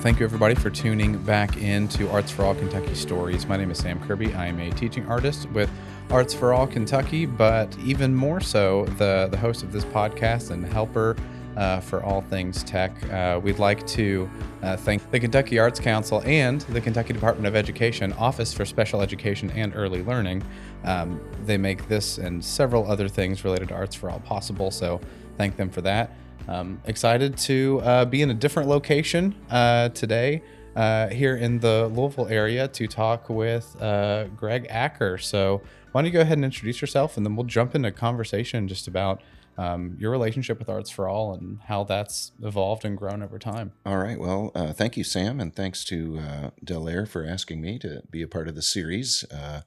Well, thank you everybody for tuning back in to Arts for All Kentucky Stories. My name is Sam Kirby. I am a teaching artist with Arts for All Kentucky, but even more so, the, the host of this podcast and helper uh, for all things tech. Uh, we'd like to uh, thank the Kentucky Arts Council and the Kentucky Department of Education Office for Special Education and Early Learning. Um, they make this and several other things related to Arts for All possible, so thank them for that. Um, excited to uh, be in a different location uh, today uh, here in the Louisville area to talk with uh, Greg Acker. So, why don't you go ahead and introduce yourself, and then we'll jump into conversation just about um, your relationship with Arts for All and how that's evolved and grown over time. All right. Well, uh, thank you, Sam, and thanks to uh, Del Air for asking me to be a part of the series. Uh,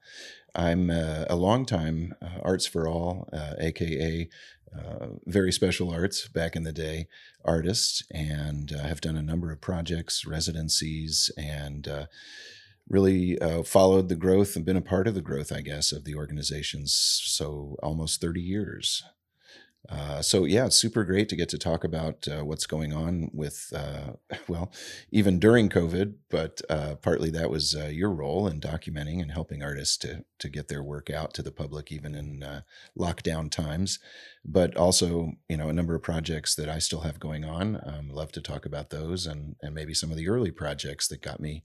I'm uh, a longtime uh, Arts for All, aka uh, very special arts back in the day artist, and uh, have done a number of projects, residencies, and uh, really followed the growth and been a part of the growth, I guess, of the organizations. So almost 30 years. Uh, so yeah, it's super great to get to talk about uh, what's going on with, uh, well, even during COVID, but uh, partly that was uh, your role in documenting and helping artists to to get their work out to the public, even in lockdown times. But also, you know, a number of projects that I still have going on. Um, love to talk about those and and maybe some of the early projects that got me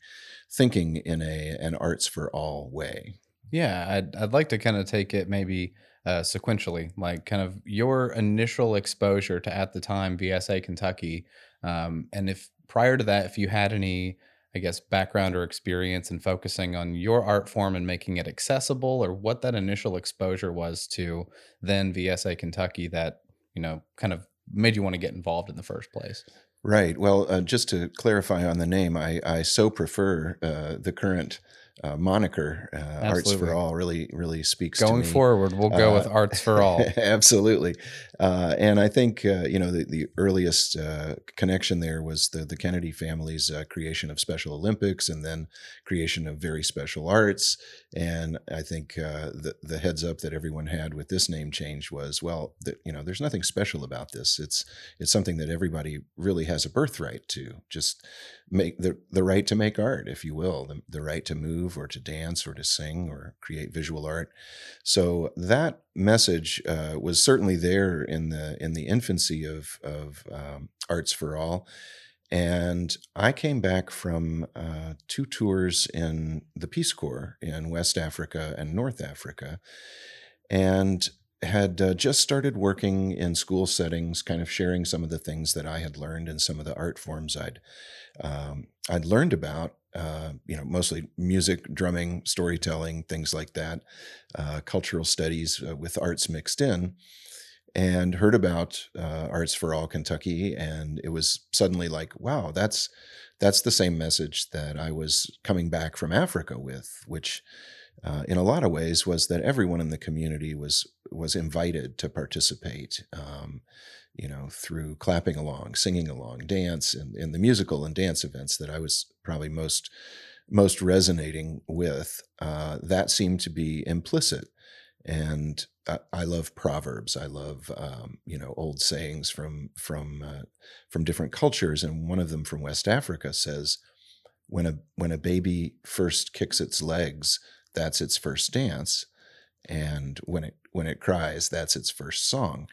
thinking in a an arts for all way. Yeah, I'd I'd like to kind of take it maybe uh, sequentially, like kind of your initial exposure to at the time VSA Kentucky, um, and if prior to that, if you had any, I guess, background or experience in focusing on your art form and making it accessible, or what that initial exposure was to then VSA Kentucky that you know kind of made you want to get involved in the first place. Right. Well, uh, just to clarify on the name, I, I so prefer uh, the current uh, moniker, uh, Arts for All, really really speaks. Going forward, we'll go uh, with Arts for All. absolutely, uh, and I think uh, you know the, the earliest uh, connection there was the the Kennedy family's creation of Special Olympics, and then creation of Very Special Arts. And I think the the heads up that everyone had with this name change was well, that you know, there's nothing special about this. It's it's something that everybody really has a birthright to. Just make the the right to make art, if you will, the, the right to move move or to dance or to sing or create visual art. So that message uh, was certainly there in the in the infancy of of um, Arts for All. And I came back from uh, two tours in the Peace Corps in West Africa and North Africa, and had uh, just started working in school settings, kind of sharing some of the things that I had learned and some of the art forms I'd um, I'd learned about uh, you know, mostly music, drumming, storytelling, things like that, uh, cultural studies uh, with arts mixed in, and heard about uh, Arts for All Kentucky, and it was suddenly like, wow, that's that's the same message that I was coming back from Africa with, which. Uh, in a lot of ways, was that everyone in the community was was invited to participate. Um, you know, through clapping along, singing along, dance, and, the musical and dance events that I was probably most most resonating with, uh, that seemed to be implicit. And I, I love proverbs. I love um, you know old sayings from from uh, from different cultures, and one of them from West Africa says, "When a when a baby first kicks its legs, that's its first dance, and when it when it cries, that's its first song."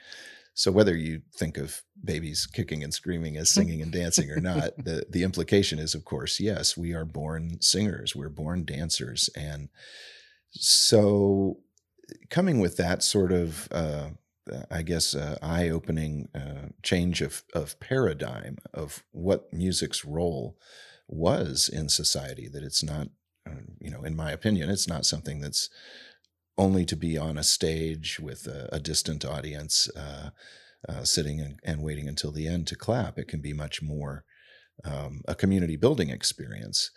So whether you think of babies kicking and screaming as singing and dancing or not, the the implication is, of course, yes, we are born singers, we're born dancers, and so coming with that sort of, uh, I guess, uh, eye opening uh, change of of paradigm of what music's role was in society. That it's not, uh, you know, in my opinion, it's not something that's only to be on a stage with a, a distant audience uh, uh, sitting and, and, waiting until the end to clap. It can be much more um, a community building experience.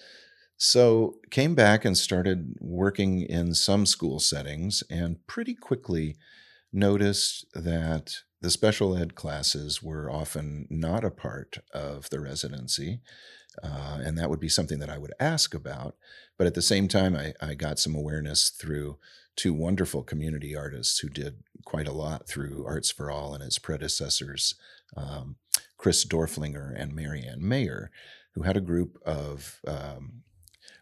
So came back and started working in some school settings and pretty quickly noticed that the special ed classes were often not a part of the residency. Uh, and that would be something that I would ask about. But at the same time, I, I got some awareness through two wonderful community artists who did quite a lot through Arts for All and its predecessors, um, Chris Dorflinger and Marianne Mayer, who had a group of um,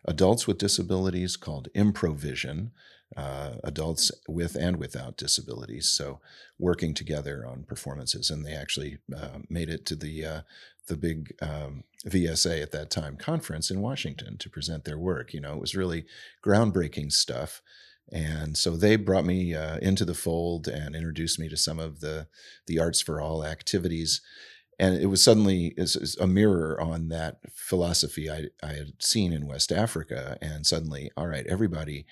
adults with disabilities called Improvision, uh, adults with and without disabilities. So working together on performances, and they actually uh, made it to the uh, the big um, VSA at that time conference in Washington to present their work. You know, it was really groundbreaking stuff. And so they brought me uh, into the fold and introduced me to some of the the Arts for All activities and it was suddenly a mirror on that philosophy I, I had seen in West Africa. And suddenly, all right, everybody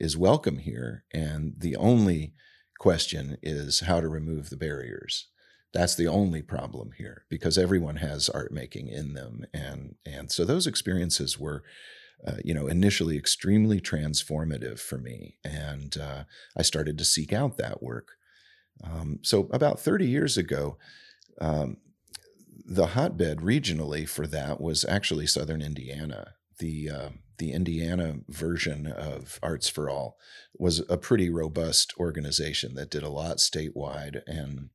is welcome here. And the only question is how to remove the barriers. That's the only problem here because everyone has art making in them. And, and so those experiences were, uh, you know, initially extremely transformative for me. And uh, I started to seek out that work. Um, so about 30 years ago, um, the hotbed regionally for that was actually Southern Indiana. The uh, the Indiana version of Arts for All was a pretty robust organization that did a lot statewide. And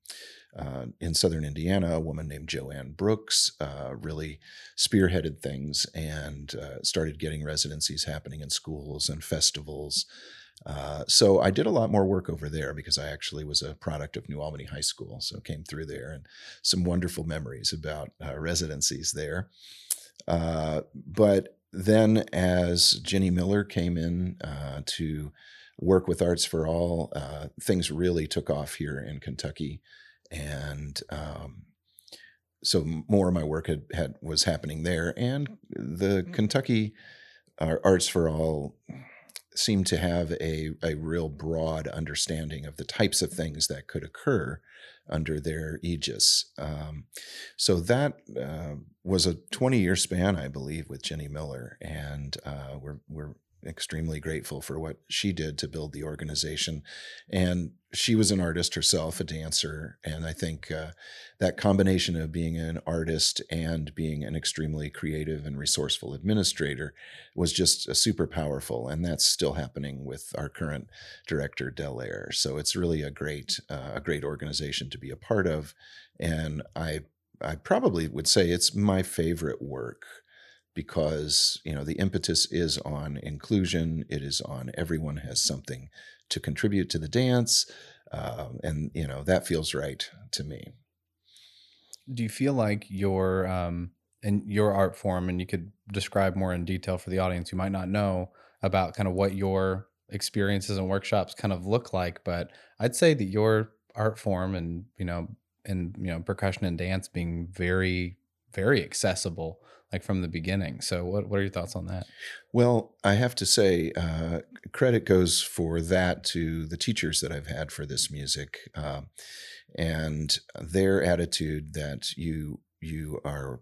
uh, in Southern Indiana, a woman named Joanne Brooks uh, really spearheaded things and uh, started getting residencies happening in schools and festivals. Uh, so I did a lot more work over there because I actually was a product of New Albany High School, so came through there and some wonderful memories about uh, residencies there. Uh, but then, as Jenny Miller came in to work with Arts for All, things really took off here in Kentucky, and um, so more of my work had, had was happening there, and the mm-hmm. Kentucky Arts for All seemed to have a, a real broad understanding of the types of things that could occur under their aegis. Um, so that uh, was a 20 year span, I believe, with Jenny Miller. And uh, we're, we're extremely grateful for what she did to build the organization. And she was an artist herself, a dancer. And I think uh, that combination of being an artist and being an extremely creative and resourceful administrator was just uh, super powerful. And that's still happening with our current director, Del Air. So it's really a great, uh, a great organization to be a part of. And I, I probably would say it's my favorite work because you know the impetus is on inclusion it is on everyone has something to contribute to the dance um, and you know that feels right to me. Do you feel like your um in your art form and you could describe more in detail for the audience who might not know about kind of what your experiences and workshops kind of look like but i'd say that your art form and you know and you know percussion and dance being very very accessible like from the beginning. So what what are your thoughts on that? Well, I have to say uh, credit goes for that to the teachers that I've had for this music, uh, and their attitude that you you are,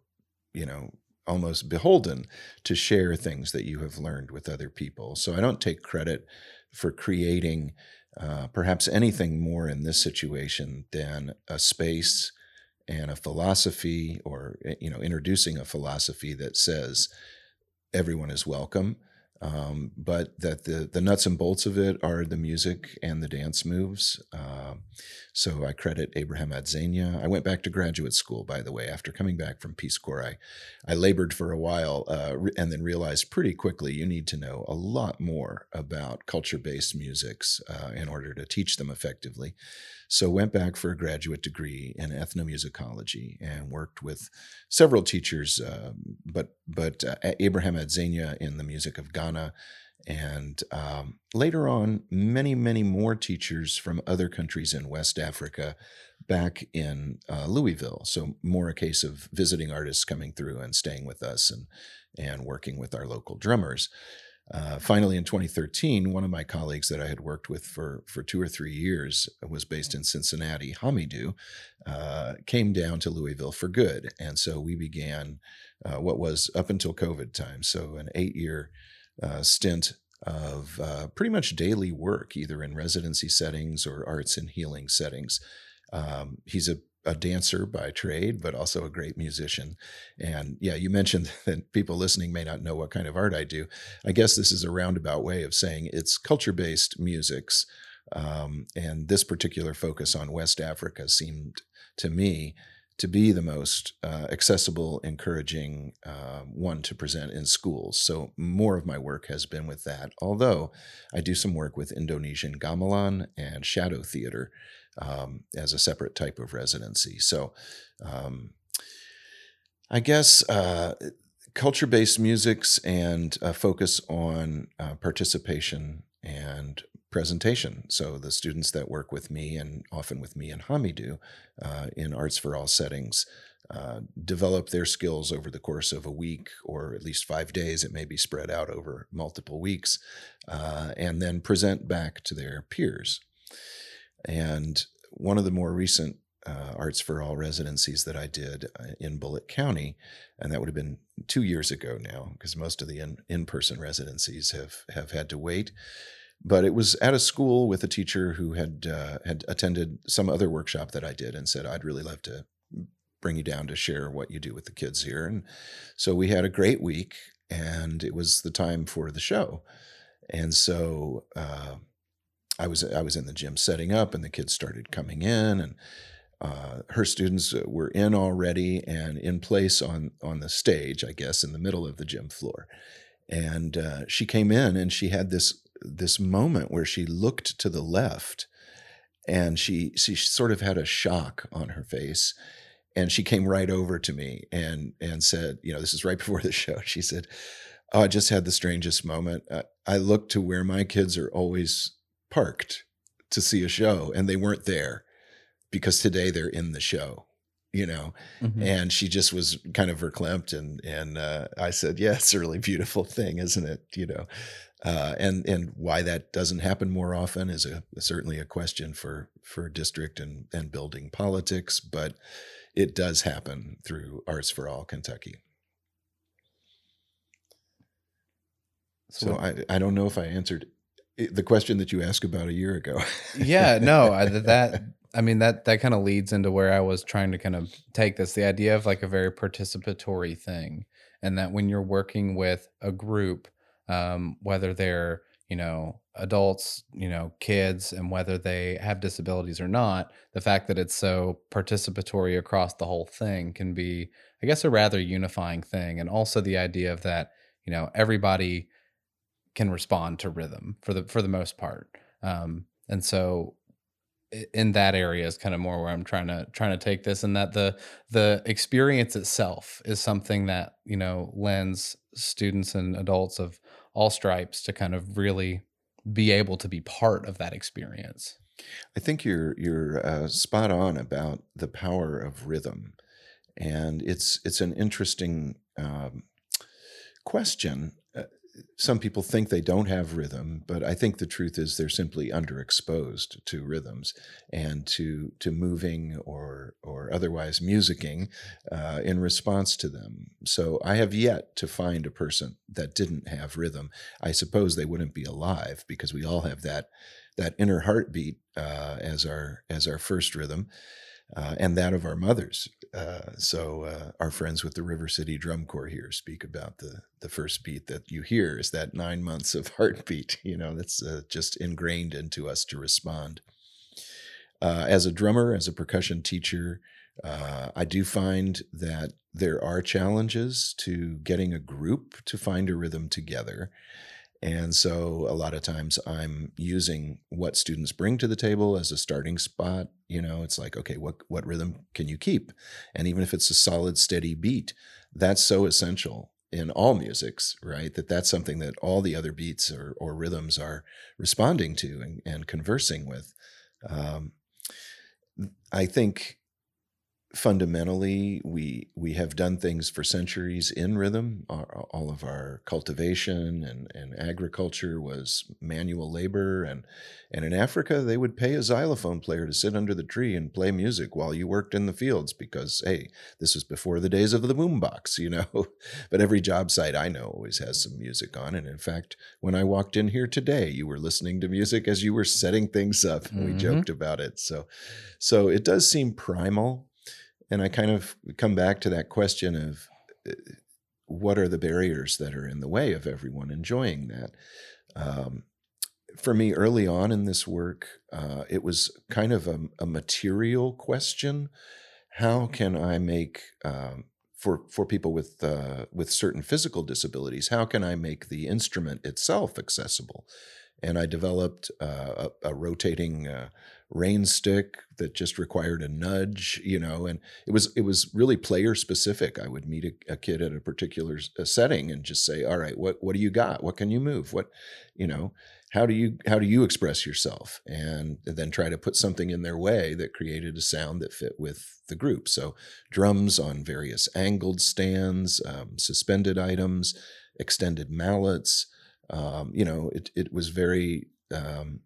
you know, almost beholden to share things that you have learned with other people. So I don't take credit for creating uh, perhaps anything more in this situation than a space and a philosophy or eh, you know introducing a philosophy that says everyone is welcome um, but that the the nuts and bolts of it are the music and the dance moves. Uh, so I credit Abraham Adzenyah. I went back to graduate school, by the way, after coming back from Peace Corps. I, I labored for a while uh, and then realized pretty quickly you need to know a lot more about culture based musics uh, in order to teach them effectively. So went back for a graduate degree in ethnomusicology and worked with several teachers, uh, but but uh, Abraham Adzenyah in the music of Ghana, and um, later on, many many more teachers from other countries in West Africa, back in uh, Louisville. So more a case of visiting artists coming through and staying with us and and working with our local drummers. Uh, finally, in 2013, one of my colleagues that I had worked with for, for two or three years was based in Cincinnati, Hamidou, uh, came down to Louisville for good. And so we began uh, what was up until COVID time, so an eight year uh, stint of uh, pretty much daily work, either in residency settings or arts and healing settings. Um, he's a a dancer by trade, but also a great musician. And yeah, you mentioned that people listening may not know what kind of art I do. I guess this is a roundabout way of saying it's culture based musics. Um, and this particular focus on West Africa seemed to me to be the most uh, accessible, encouraging uh, one to present in schools. So more of my work has been with that. Although I do some work with Indonesian gamelan and shadow theater um, as a separate type of residency. So um, I guess uh, culture based musics and focus on uh, participation and presentation. So the students that work with me and often with me and Hamidu uh, in Arts for All settings uh, develop their skills over the course of a week or at least five days. It may be spread out over multiple weeks, uh, and then present back to their peers. And one of the more recent uh, Arts for All residencies that I did uh, in Bullitt County, and that would have been two years ago now, because most of the in person residencies have have had to wait. But it was at a school with a teacher who had uh, had attended some other workshop that I did and said, "I'd really love to bring you down to share what you do with the kids here." And so we had a great week, and it was the time for the show. And so uh, I was I was in the gym setting up, and the kids started coming in, and uh, her students were in already and in place on on the stage, I guess, in the middle of the gym floor. And uh, she came in, and she had this this moment where she looked to the left and she she sort of had a shock on her face. And she came right over to me and and said you know this is right before the show. She said oh i just had the strangest moment. I, I looked to where my kids are always parked to see a show and they weren't there because today they're in the show you know? Mm-hmm. and she just was kind of verklempt and and uh, i said yeah it's a really beautiful thing isn't it? You know uh, and and why that doesn't happen more often is a certainly a question for for district and and building politics, but it does happen through Arts for All Kentucky. So, so I I don't know if I answered the question that you asked about a year ago. yeah, no, I, that I mean that that kind of leads into where I was trying to kind of take this the idea of like a very participatory thing and that when you're working with a group um, whether they're you know adults you know kids and whether they have disabilities or not the fact that it's so participatory across the whole thing can be i guess a rather unifying thing and also the idea of that you know everybody can respond to rhythm for the for the most part um, and so in that area is kind of more where I'm trying to trying to take this and that the the experience itself is something that you know lends students and adults of all stripes to kind of really be able to be part of that experience. I think you're you're uh, spot on about the power of rhythm, and it's it's an interesting um, question some people think they don't have rhythm, but I think the truth is they're simply underexposed to rhythms and to to moving or or otherwise musicking uh, in response to them. So I have yet to find a person that didn't have rhythm. I suppose they wouldn't be alive because we all have that that inner heartbeat uh, as our as our first rhythm uh, and that of our mothers. Uh, so uh, our friends with the River City Drum Corps here speak about the the first beat that you hear is that nine months of heartbeat. You know, that's uh, just ingrained into us to respond. Uh, as a drummer, as a percussion teacher, uh, I do find that there are challenges to getting a group to find a rhythm together. And so a lot of times I'm using what students bring to the table as a starting spot. You know, it's like, okay, what, what rhythm can you keep? And even if it's a solid, steady beat, that's so essential in all musics, right? That that's something that all the other beats or, or rhythms are responding to and, and conversing with. Um, I think fundamentally we we have done things for centuries in rhythm. Our, all of our cultivation and, and agriculture was manual labor. And and in africa they would pay a xylophone player to sit under the tree and play music while you worked in the fields because hey this was before the days of the boombox you know? But every job site i know always has some music on. And in fact when i walked in here today you were listening to music as you were setting things up. And mm-hmm. we joked about it. So so it does seem primal and I kind of come back to that question of uh, what are the barriers that are in the way of everyone enjoying that. Um, for me, early on in this work, uh, it was kind of a, a material question. how can I make um, for for people with uh, with certain physical disabilities, how can I make the instrument itself accessible? And I developed uh, a, a, rotating uh, rain stick that just required a nudge, you know, and it was it was really player specific. I would meet a, a kid at a particular setting and just say, "All right, what what do you got? What can you move? What, you know, how do you how do you express yourself and then try to put something in their way that created a sound that fit with the group so drums on various angled stands um, suspended items extended mallets um, you know it, it was very um,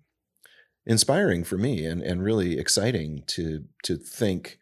inspiring for me and, and really exciting to to think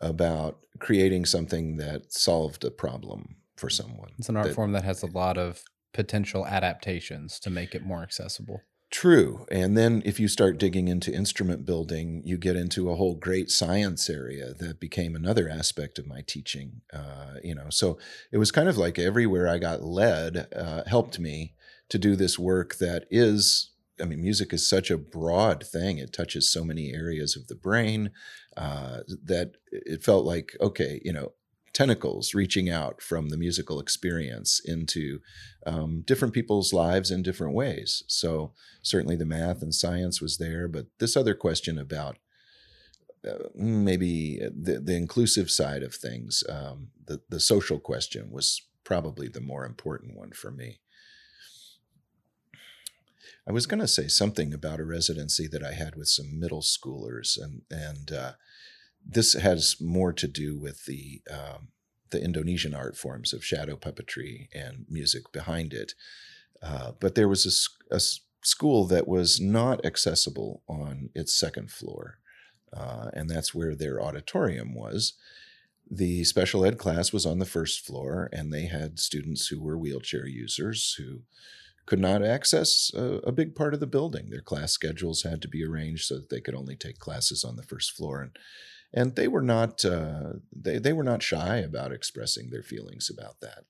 about creating something that solved a problem for someone it's an art that, form that has a lot of potential adaptations to make it more accessible. True. And then if you start digging into instrument building, you get into a whole great science area that became another aspect of my teaching. Uh, you know, so it was kind of like everywhere I got led uh, helped me to do this work that is. I mean, music is such a broad thing. It touches so many areas of the brain uh, that it felt like, okay, you know, tentacles reaching out from the musical experience into um, different people's lives in different ways. So certainly the math and science was there, but this other question about uh, maybe the, the inclusive side of things, um, the the social question was probably the more important one for me. I was going to say something about a residency that I had with some middle schoolers, and and uh, this has more to do with the um, the Indonesian art forms of shadow puppetry and music behind it. Uh, but there was a, a, school that was not accessible on its second floor, uh, and that's where their auditorium was. The special ed class was on the first floor, and they had students who were wheelchair users who could not access a, a, big part of the building. Their class schedules had to be arranged so that they could only take classes on the first floor. And and they were not uh, they they were not shy about expressing their feelings about that.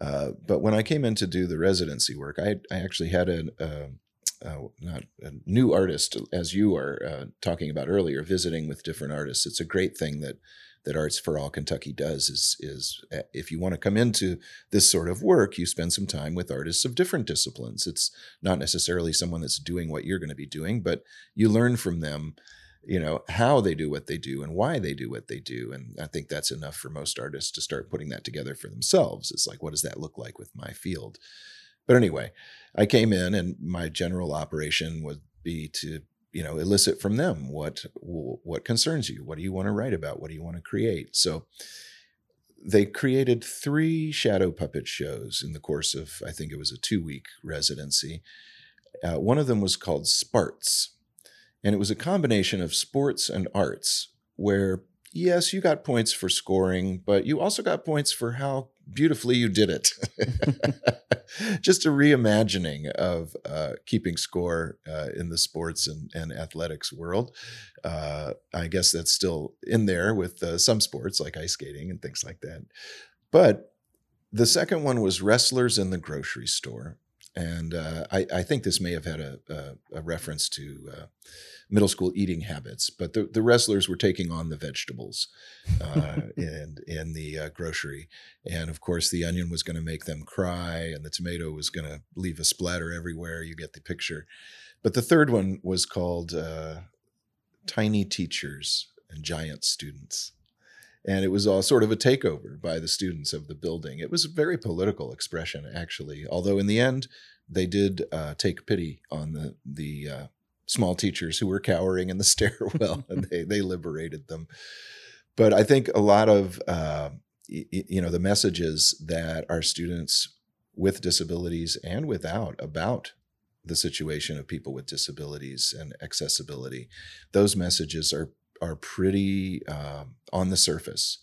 Uh, but when I came in to do the residency work, I, I actually had a, a, a, not a new artist, as you are uh, talking about earlier, visiting with different artists. It's a great thing that that Arts for All Kentucky does. Is is uh, if you want to come into this sort of work, you spend some time with artists of different disciplines. It's not necessarily someone that's doing what you're going to be doing, but you learn from them you know how they do what they do and why they do what they do and i think that's enough for most artists to start putting that together for themselves it's like what does that look like with my field but anyway i came in and my general operation would be to you know elicit from them what what concerns you. What do you want to write about? What do you want to create? So they created three shadow puppet shows in the course of i think it was a two week residency. Uh, one of them was called sparts and it was a combination of sports and arts, where, yes, you got points for scoring, but you also got points for how beautifully you did it. Just a reimagining of uh, keeping score uh, in the sports and, and athletics world. Uh, I guess that's still in there with uh, some sports like ice skating and things like that. But the second one was Wrestlers in the Grocery Store. And uh, I, I, think this may have had a, a, a reference to uh, middle school eating habits. But the, the wrestlers were taking on the vegetables uh, in, in the uh, grocery. And of course, the onion was going to make them cry, and the tomato was going to leave a splatter everywhere. You get the picture. But the third one was called uh, Tiny Teachers and Giant Students and it was all sort of a takeover by the students of the building. It was a very political expression, actually. Although in the end, they did uh, take pity on the the uh, small teachers who were cowering in the stairwell and they, they liberated them. But I think a lot of, uh, you know, the messages that our students with disabilities and without about the situation of people with disabilities and accessibility, those messages are are pretty uh, on the surface.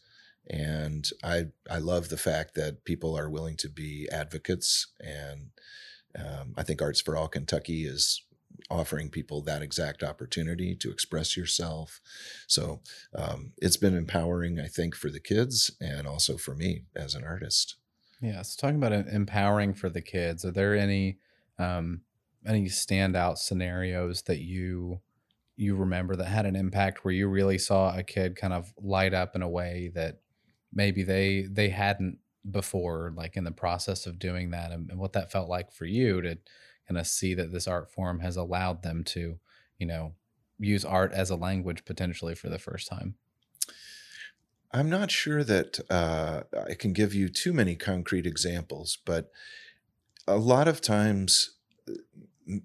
And I I love the fact that people are willing to be advocates, and um, I think Arts for All Kentucky is offering people that exact opportunity to express yourself. So um, it's been empowering, I think, for the kids and also for me as an artist. Yeah. So talking about empowering for the kids, are there any um, any standout scenarios that you you remember that had an impact where you really saw a kid kind of light up in a way that maybe they they hadn't before like in the process of doing that and, and what that felt like for you to kind of see that this art form has allowed them to you know use art as a language potentially for the first time? I'm not sure that uh, i can give you too many concrete examples but a lot of times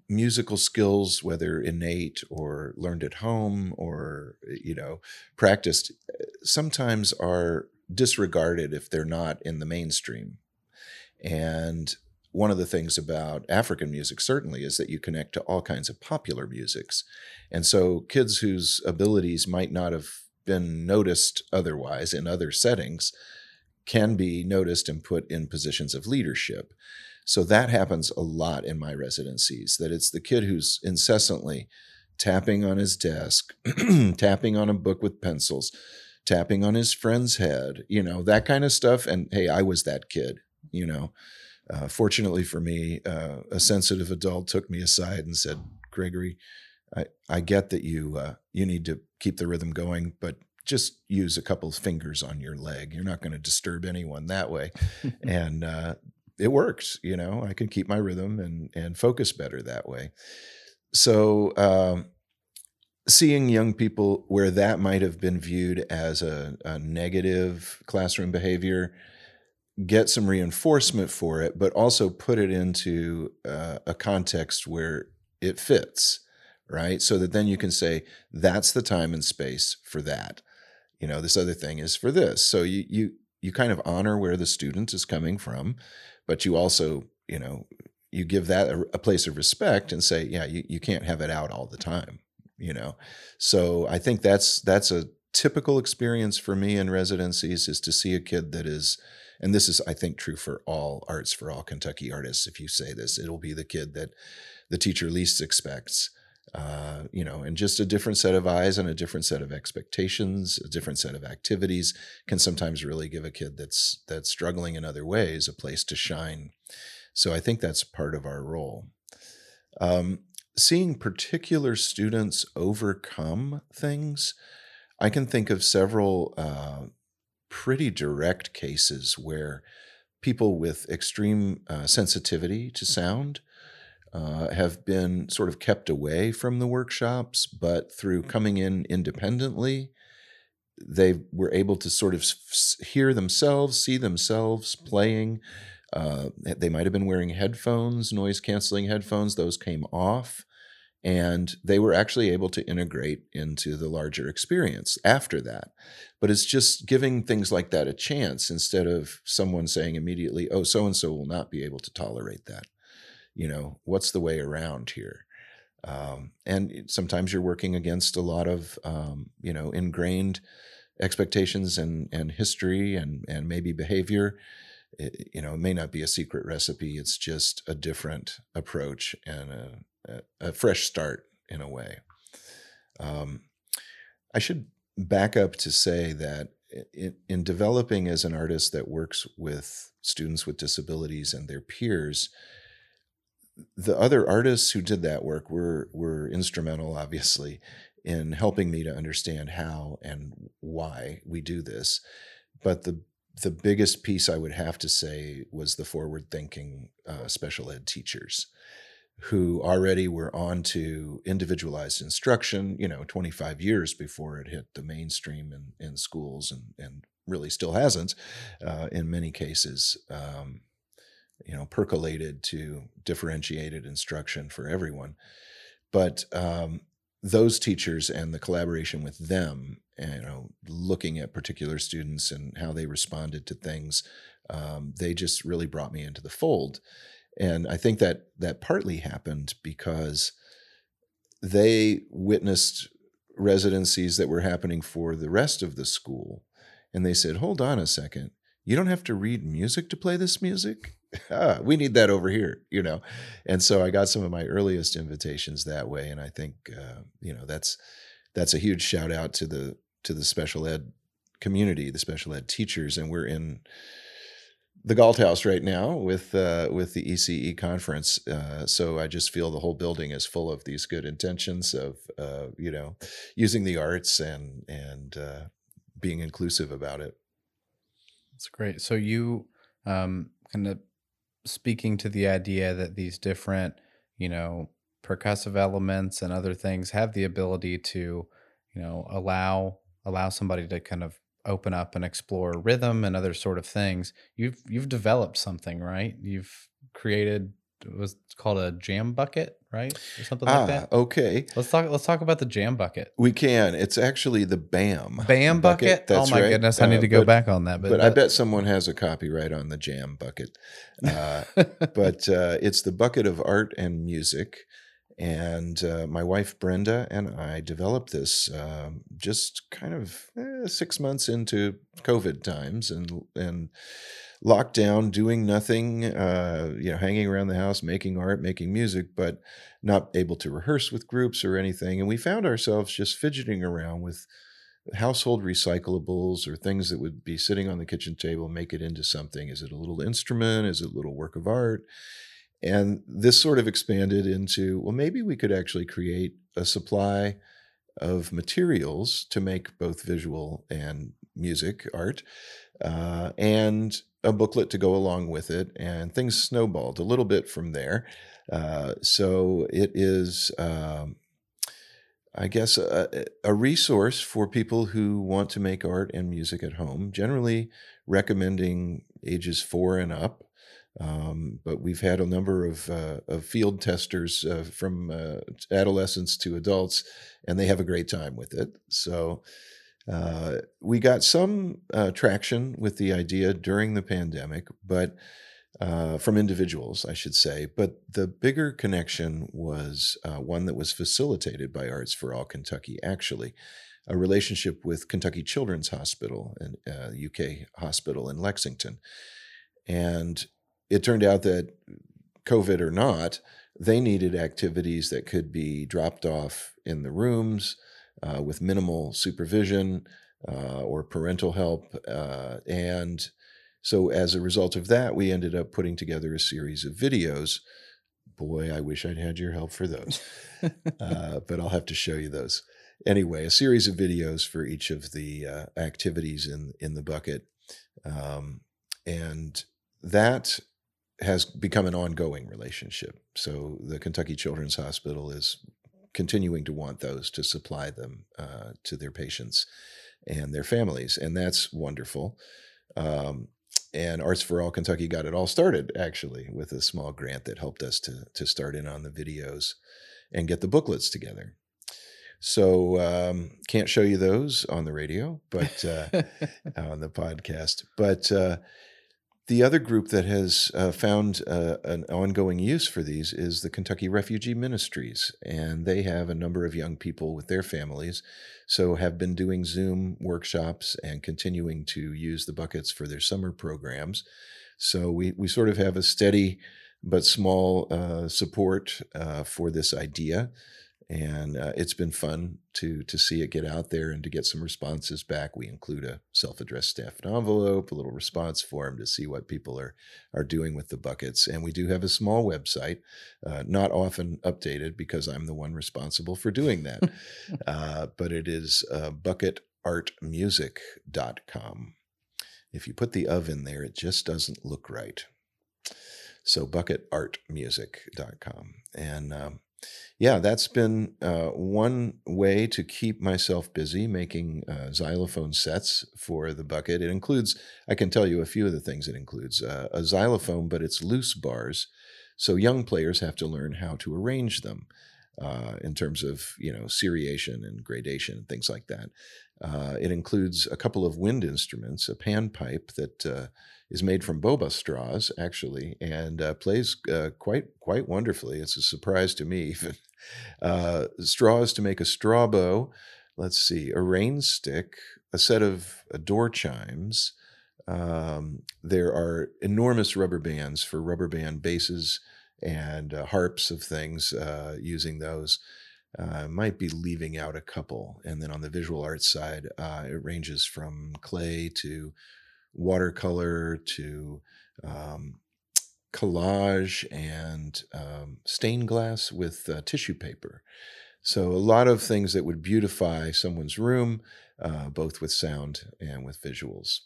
musical skills whether innate or learned at home or eh, you know practiced eh, sometimes are disregarded if they're not in the mainstream and one of the things about African music certainly is that you connect to all kinds of popular musics. And so kids whose abilities might not have been noticed otherwise in other settings can be noticed and put in positions of leadership. So that happens a lot in my residencies, that it's the kid who's incessantly tapping on his desk, tapping on a book with pencils, tapping on his friend's head, you know, that kind of stuff. And hey, I was that kid, you know. Uh, fortunately for me, uh, a sensitive adult took me aside and said, "Gregory, I, I get that you uh, you need to keep the rhythm going, but just use a couple of fingers on your leg. You're not going to disturb anyone that way." and uh, it works. You know, I can keep my rhythm and and focus better that way. So um, seeing young people where that might have been viewed as a, a negative classroom behavior get some reinforcement for it, but also put it into uh, a context where it fits, right? So that then you can say, that's the time and space for that. You know, this other thing is for this. So you you you kind of honor where the student is coming from, but you also, you know, you give that a, a, place of respect and say, yeah, you, you can't have it out all the time, you know. So I think that's that's a typical experience for me in residencies is to see a kid that is and this is i think true for all arts for all kentucky artists if you say this it'll be the kid that the teacher least expects uh, you know, and just a different set of eyes and a different set of expectations, a different set of activities can sometimes really give a kid that's that's struggling in other ways a place to shine. So I think that's part of our role. Um, seeing particular students overcome things, I can think of several uh, pretty direct cases where people with extreme uh, sensitivity to sound uh, have been sort of kept away from the workshops, but through coming in independently, they were able to sort of hear themselves, see themselves playing. Uh, they might have been wearing headphones, noise canceling headphones, those came off. And they were actually able to integrate into the larger experience after that. But it's just giving things like that a chance instead of someone saying immediately, oh, so and so will not be able to tolerate that you know what's the way around here? Um, and sometimes you're working against a lot of um, you know ingrained expectations and and history and and maybe behavior. It, you know it may not be a secret recipe it's just a different approach and a, a, fresh start in a way. Um, i should back up to say that in, in developing as an artist that works with students with disabilities and their peers the other artists who did that work were were instrumental, obviously, in helping me to understand how and why we do this. But the the biggest piece I would have to say was the forward thinking uh, special ed teachers who already were on to individualized instruction, you know, 25 years before it hit the mainstream in, in schools and, and really still hasn't uh, in many cases. Um, you know percolated to differentiated instruction for everyone. But um, those teachers and the collaboration with them you know looking at particular students and how they responded to things um, they just really brought me into the fold. And i think that that partly happened because they witnessed residencies that were happening for the rest of the school and they said hold on a second. You don't have to read music to play this music ah, we need that over here, you know. And so I got some of my earliest invitations that way, and I think uh, you know that's that's a huge shout out to the to the special ed community, the special ed teachers, and we're in the Galt House right now with uh, with the ECE conference. Uh, so I just feel the whole building is full of these good intentions of uh, you know using the arts and and uh, being inclusive about it. That's great. So you um, kind of speaking to the idea that these different you know percussive elements and other things have the ability to you know allow allow somebody to kind of open up and explore rhythm and other sort of things you've you've developed something right? You've created was called a jam bucket right? Or something ah, like that? Okay. Let's talk let's talk about the jam bucket. We can. It's actually the bam bam bucket, bucket. oh my right. goodness i need uh, to go but, back on that but, but i bet someone has a copyright on the jam bucket. Uh, but uh, it's the bucket of art and music and uh, my wife Brenda and I developed this um, just kind of eh, six months into COVID times and and lockdown, doing nothing, uh, you know, hanging around the house, making art, making music, but not able to rehearse with groups or anything. And we found ourselves just fidgeting around with household recyclables or things that would be sitting on the kitchen table, make it into something. Is it a little instrument? Is it a little work of art? And this sort of expanded into well, maybe we could actually create a supply of materials to make both visual and music art, uh, and a booklet to go along with it. And things snowballed a little bit from there. Uh, so it is. Um, I guess a, a, resource for people who want to make art and music at home, generally recommending ages four and up. Um, but we've had a number of, uh, of field testers uh, from uh, adolescents to adults, and they have a great time with it. So uh, we got some uh, traction with the idea during the pandemic, but uh, from individuals, I should say. But the bigger connection was one that was facilitated by Arts for All Kentucky, actually. A relationship with Kentucky Children's Hospital, and UK hospital in Lexington. And it turned out that COVID or not, they needed activities that could be dropped off in the rooms uh, with minimal supervision uh, or parental help. Uh, and so, as a result of that, we ended up putting together a series of videos. Boy, I wish I'd had your help for those, uh, but I'll have to show you those. Anyway, a series of videos for each of the uh, activities in in the bucket, um, and that has become an ongoing relationship. So the Kentucky Children's Hospital is continuing to want those to supply them uh, to their patients and their families, and that's wonderful. Um, and Arts for All Kentucky got it all started actually with a small grant that helped us to to start in on the videos and get the booklets together. So um, can't show you those on the radio, but uh, on the podcast. But uh, the other group that has uh, found uh, an ongoing use for these is the Kentucky Refugee Ministries, and they have a number of young people with their families, so have been doing Zoom workshops and continuing to use the buckets for their summer programs. So we we sort of have a steady but small uh, support uh, for this idea and uh, it's been fun to to see it get out there and to get some responses back. We include a self-addressed staff envelope, a little response form to see what people are are doing with the buckets, and we do have a small website, uh, not often updated because I'm the one responsible for doing that, uh, but it is uh, bucketartmusic.com. If you put the of in there, it just doesn't look right. So bucketartmusic.com and um, yeah, that's been uh, one way to keep myself busy making uh, xylophone sets for the bucket. It includes, I can tell you a few of the things it includes uh, a xylophone, but it's loose bars. So young players have to learn how to arrange them uh, in terms of, you know, seriation and gradation and things like that. Uh, it includes a couple of wind instruments, a panpipe that uh, is made from boba straws, actually, and uh, plays uh, quite quite wonderfully. It's a surprise to me. Even uh, straws to make a straw bow. Let's see, a rain stick, a set of uh, door chimes. Um, there are enormous rubber bands for rubber band basses and harps of things using those. Uh, might be leaving out a couple. And then on the visual arts side, uh, it ranges from clay to watercolor to um, collage and um, stained glass with uh, tissue paper. So, a lot of things that would beautify someone's room, uh, both with sound and with visuals.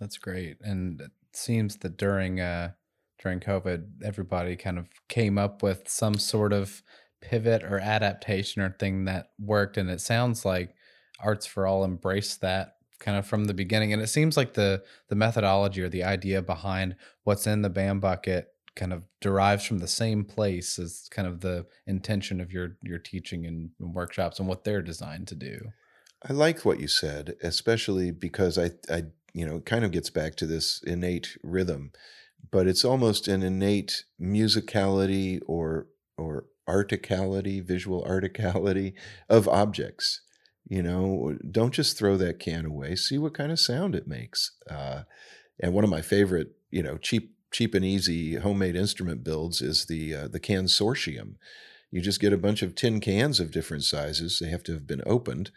That's great. And it seems that during uh, during COVID, everybody kind of came up with some sort of pivot or adaptation or thing that worked. And it sounds like Arts for All embraced that kind of from the beginning. And it seems like the the methodology or the idea behind what's in the band bucket kind of derives from the same place as kind of the intention of your your teaching and workshops and what they're designed to do. I like what you said, especially because I I you know, it kind of gets back to this innate rhythm, but it's almost an innate musicality or or articality, visual articality of objects you know don't just throw that can away see what kind of sound it makes uh, and one of my favorite you know cheap cheap and easy homemade instrument builds is the uh, the consortium you just get a bunch of tin cans of different sizes they have to have been opened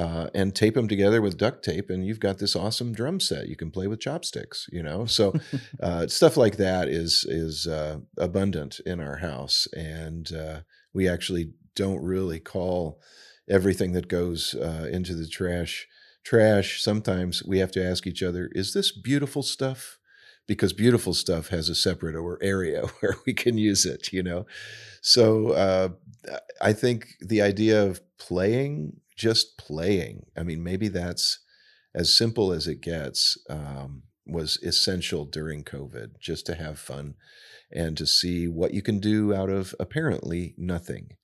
uh, and tape them together with duct tape and you've got this awesome drum set you can play with chopsticks you know? So uh, stuff like that is is uh, abundant in our house and uh, we actually don't really call everything that goes uh, into the trash trash. Sometimes we have to ask each other is this beautiful stuff? Because beautiful stuff has a separate or area where we can use it you know? So uh, i think the idea of playing just playing. I mean maybe that's as simple as it gets um, was essential during covid just to have fun and to see what you can do out of apparently nothing.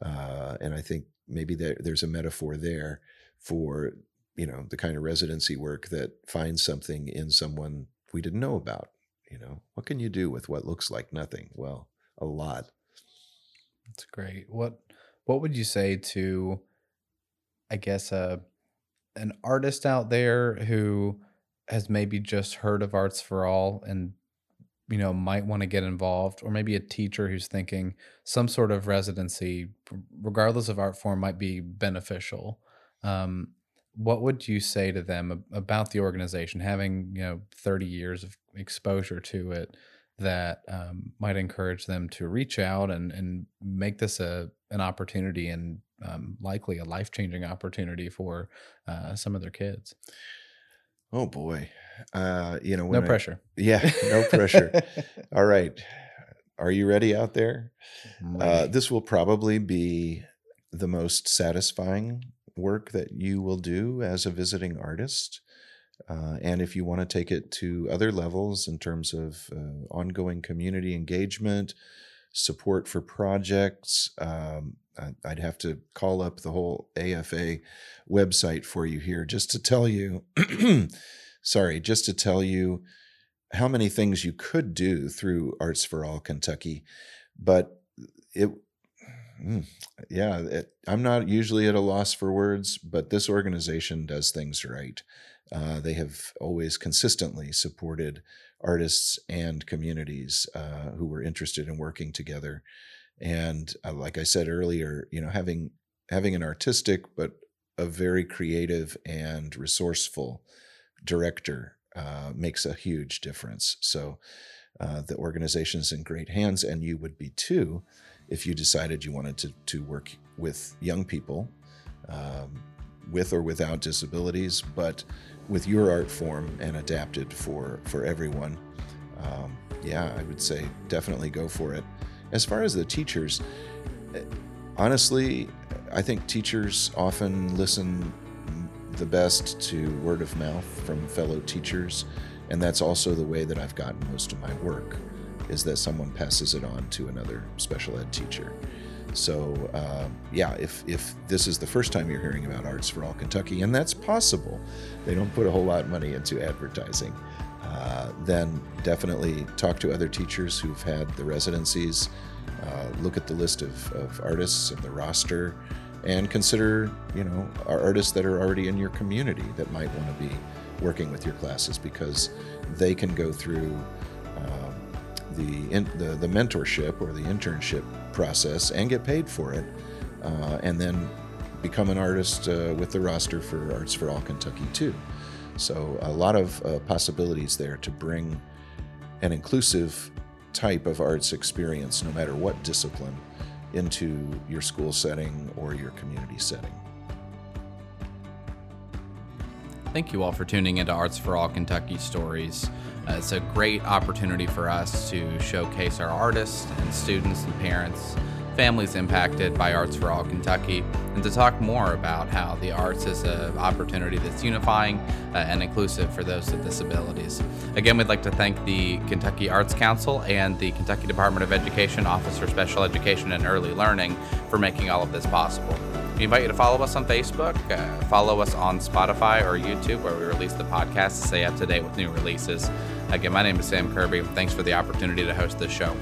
Uh, and i think maybe there, there's a metaphor there for you know the kind of residency work that finds something in someone we didn't know about you know? What can you do with what looks like nothing? Well a lot. That's great. What what would you say to i guess a uh, an artist out there who has maybe just heard of arts for all and you know might want to get involved or maybe a teacher who's thinking some sort of residency regardless of art form might be beneficial um, what would you say to them about the organization having you know 30 years of exposure to it that um, might encourage them to reach out and, and make this a an opportunity and um, likely a life changing opportunity for uh, some of their kids Oh boy. Uh, you know, no pressure. yeah, no pressure. All right. Are you ready out there? Uh, this will probably be the most satisfying work that you will do as a visiting artist. Uh, and if you want to take it to other levels in terms of uh, ongoing community engagement, support for projects, um, I'd have to call up the whole AFA website for you here just to tell you, sorry, just to tell you how many things you could do through Arts for All Kentucky. But it, mm, yeah, it, I'm not usually at a loss for words, but this organization does things right. Uh, they have always consistently supported artists and communities uh, who were interested in working together. And uh, like i said earlier you know having having an artistic but a very creative and resourceful director uh, makes a huge difference. So uh, the organization's in great hands and you would be too if you decided you wanted to, to work with young people um, with or without disabilities. But with your art form and adapted for for everyone um, yeah i would say definitely go for it as far as the teachers, eh, honestly, I think teachers often listen the best to word of mouth from fellow teachers, and that's also the way that I've gotten most of my work is that someone passes it on to another special ed teacher. So uh, yeah, if if this is the first time you're hearing about Arts for All Kentucky, and that's possible, they don't put a whole lot of money into advertising. Uh, then definitely talk to other teachers who've had the residencies. Uh, look at the list of, of artists and the roster, and consider you know artists that are already in your community that might want to be working with your classes because they can go through um, the, in, the the mentorship or the internship process and get paid for it, uh, and then become an artist uh, with the roster for Arts for All Kentucky too. So, a lot of uh, possibilities there to bring an inclusive type of arts experience, no matter what discipline, into your school setting or your community setting. Thank you all for tuning into Arts for All Kentucky Stories. Uh, it's a great opportunity for us to showcase our artists and students and parents, families impacted by Arts for All Kentucky, and to talk more about how the arts is an opportunity that's unifying uh, and inclusive for those with disabilities. Again, we'd like to thank the Kentucky Arts Council and the Kentucky Department of Education Office for Special Education and Early Learning for making all of this possible. We invite you to follow us on Facebook, uh, follow us on Spotify or YouTube, where we release the podcast to stay up to date with new releases. Again, my name is Sam Kirby. Thanks for the opportunity to host this show.